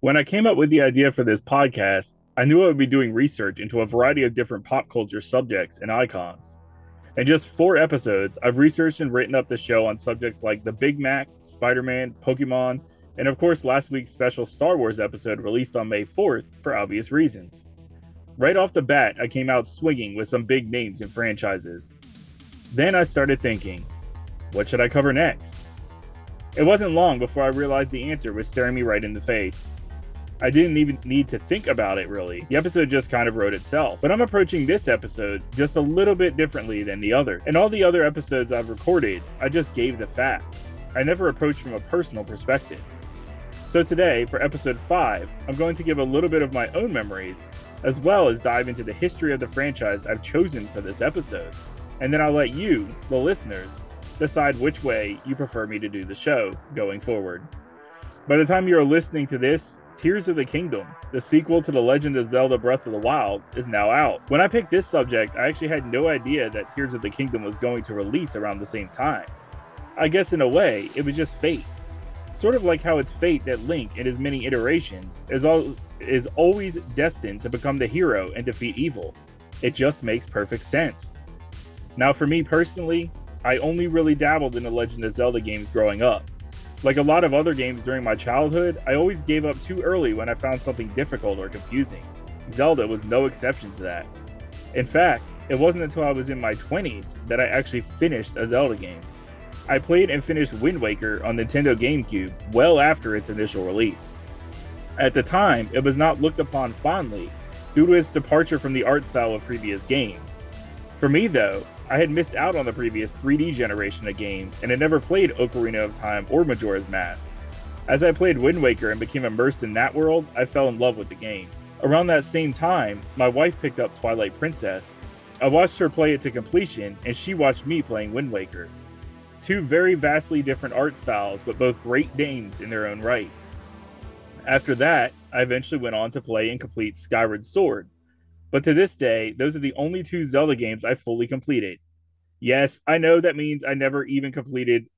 When I came up with the idea for this podcast, I knew I would be doing research into a variety of different pop culture subjects and icons. In just four episodes, I've researched and written up the show on subjects like the Big Mac, Spider Man, Pokemon, and of course, last week's special Star Wars episode released on May 4th for obvious reasons. Right off the bat, I came out swinging with some big names and franchises. Then I started thinking, what should I cover next? It wasn't long before I realized the answer was staring me right in the face. I didn't even need to think about it really. The episode just kind of wrote itself. But I'm approaching this episode just a little bit differently than the other. And all the other episodes I've recorded, I just gave the facts. I never approached from a personal perspective. So today, for episode 5, I'm going to give a little bit of my own memories, as well as dive into the history of the franchise I've chosen for this episode. And then I'll let you, the listeners, decide which way you prefer me to do the show going forward. By the time you're listening to this, Tears of the Kingdom, the sequel to The Legend of Zelda Breath of the Wild, is now out. When I picked this subject, I actually had no idea that Tears of the Kingdom was going to release around the same time. I guess in a way, it was just fate. Sort of like how it's fate that Link, in his many iterations, is, all, is always destined to become the hero and defeat evil. It just makes perfect sense. Now, for me personally, I only really dabbled in the Legend of Zelda games growing up. Like a lot of other games during my childhood, I always gave up too early when I found something difficult or confusing. Zelda was no exception to that. In fact, it wasn't until I was in my 20s that I actually finished a Zelda game. I played and finished Wind Waker on Nintendo GameCube well after its initial release. At the time, it was not looked upon fondly due to its departure from the art style of previous games. For me, though, I had missed out on the previous 3D generation of games and had never played Ocarina of Time or Majora's Mask. As I played Wind Waker and became immersed in that world, I fell in love with the game. Around that same time, my wife picked up Twilight Princess. I watched her play it to completion, and she watched me playing Wind Waker. Two very vastly different art styles, but both great games in their own right. After that, I eventually went on to play and complete Skyward Sword, but to this day, those are the only two Zelda games I fully completed. Yes, I know that means I never even completed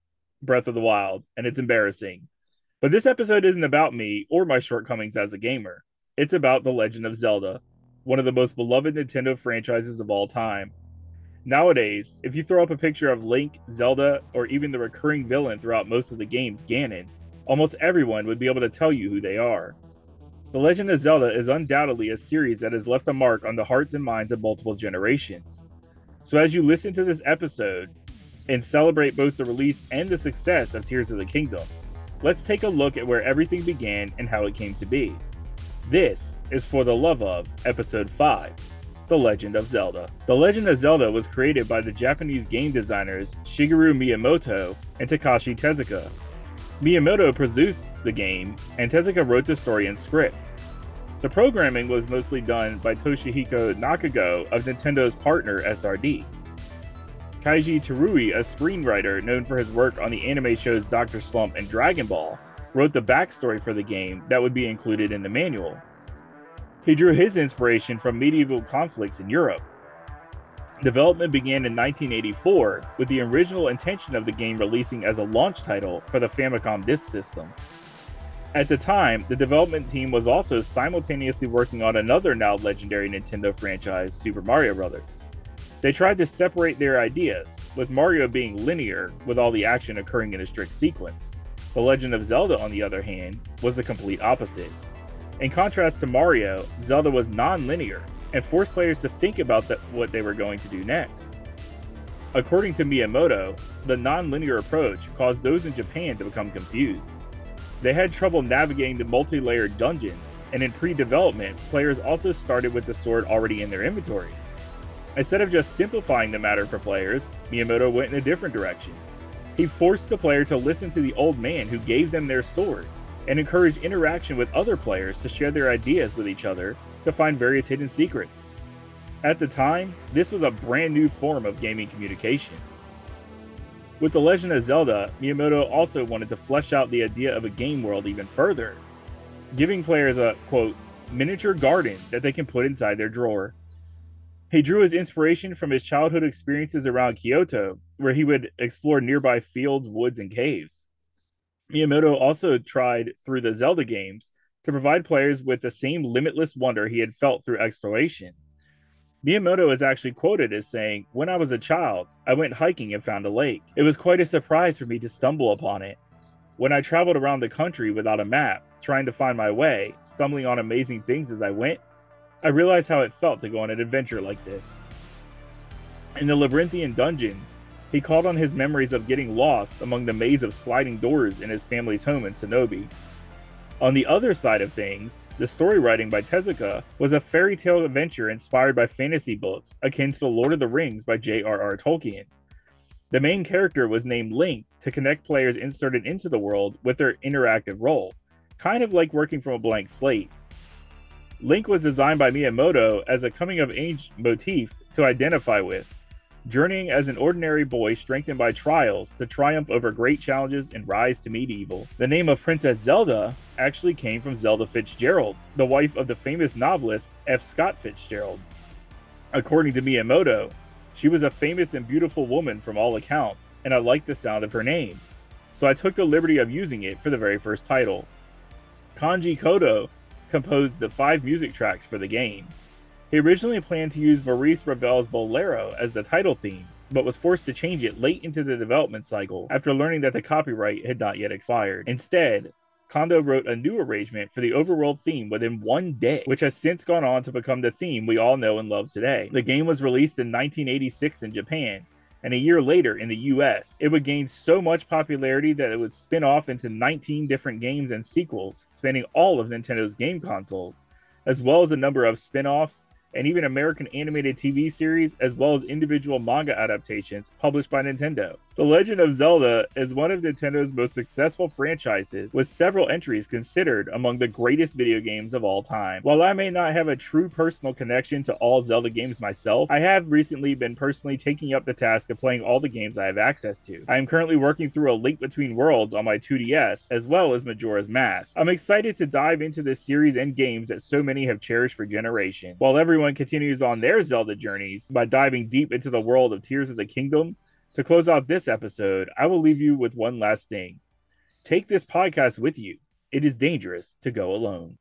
Breath of the Wild, and it's embarrassing. But this episode isn't about me or my shortcomings as a gamer. It's about The Legend of Zelda, one of the most beloved Nintendo franchises of all time. Nowadays, if you throw up a picture of Link, Zelda, or even the recurring villain throughout most of the games, Ganon, almost everyone would be able to tell you who they are. The Legend of Zelda is undoubtedly a series that has left a mark on the hearts and minds of multiple generations. So, as you listen to this episode and celebrate both the release and the success of Tears of the Kingdom, let's take a look at where everything began and how it came to be. This is For the Love of, Episode 5 The Legend of Zelda. The Legend of Zelda was created by the Japanese game designers Shigeru Miyamoto and Takashi Tezuka, Miyamoto produced the game, and Tezuka wrote the story and script. The programming was mostly done by Toshihiko Nakago of Nintendo's partner SRD. Keiji Terui, a screenwriter known for his work on the anime shows Dr. Slump and Dragon Ball, wrote the backstory for the game that would be included in the manual. He drew his inspiration from medieval conflicts in Europe. Development began in 1984 with the original intention of the game releasing as a launch title for the Famicom Disk System. At the time, the development team was also simultaneously working on another now legendary Nintendo franchise, Super Mario Bros. They tried to separate their ideas, with Mario being linear with all the action occurring in a strict sequence. The Legend of Zelda, on the other hand, was the complete opposite. In contrast to Mario, Zelda was non linear and force players to think about what they were going to do next. According to Miyamoto, the non-linear approach caused those in Japan to become confused. They had trouble navigating the multi-layered dungeons, and in pre-development, players also started with the sword already in their inventory. Instead of just simplifying the matter for players, Miyamoto went in a different direction. He forced the player to listen to the old man who gave them their sword, and encouraged interaction with other players to share their ideas with each other to find various hidden secrets. At the time, this was a brand new form of gaming communication. With The Legend of Zelda, Miyamoto also wanted to flesh out the idea of a game world even further, giving players a, quote, miniature garden that they can put inside their drawer. He drew his inspiration from his childhood experiences around Kyoto, where he would explore nearby fields, woods, and caves. Miyamoto also tried through the Zelda games to provide players with the same limitless wonder he had felt through exploration. Miyamoto is actually quoted as saying, When I was a child, I went hiking and found a lake. It was quite a surprise for me to stumble upon it. When I traveled around the country without a map, trying to find my way, stumbling on amazing things as I went, I realized how it felt to go on an adventure like this. In the labyrinthian dungeons, he called on his memories of getting lost among the maze of sliding doors in his family's home in Sonobe. On the other side of things, the story writing by Tezuka was a fairy tale adventure inspired by fantasy books akin to The Lord of the Rings by J.R.R. Tolkien. The main character was named Link to connect players inserted into the world with their interactive role, kind of like working from a blank slate. Link was designed by Miyamoto as a coming of age motif to identify with, journeying as an ordinary boy strengthened by trials to triumph over great challenges and rise to meet evil. The name of Princess Zelda actually came from Zelda Fitzgerald, the wife of the famous novelist F. Scott Fitzgerald. According to Miyamoto, she was a famous and beautiful woman from all accounts, and I liked the sound of her name, so I took the liberty of using it for the very first title. Koji Kondo composed the five music tracks for the game. He originally planned to use Maurice Ravel's Bolero as the title theme, but was forced to change it late into the development cycle after learning that the copyright had not yet expired. Instead, Kondo wrote a new arrangement for the overworld theme within one day, which has since gone on to become the theme we all know and love today. The game was released in 1986 in Japan, and a year later in the US. It would gain so much popularity that it would spin off into 19 different games and sequels, spanning all of Nintendo's game consoles, as well as a number of spin offs and even American animated TV series, as well as individual manga adaptations published by Nintendo. The Legend of Zelda is one of Nintendo's most successful franchises, with several entries considered among the greatest video games of all time. While I may not have a true personal connection to all Zelda games myself, I have recently been personally taking up the task of playing all the games I have access to. I am currently working through a Link Between Worlds on my 2DS, as well as Majora's Mask. I'm excited to dive into this series and games that so many have cherished for generations. While everyone continues on their Zelda journeys by diving deep into the world of Tears of the Kingdom, to close out this episode, I will leave you with one last thing. Take this podcast with you. It is dangerous to go alone.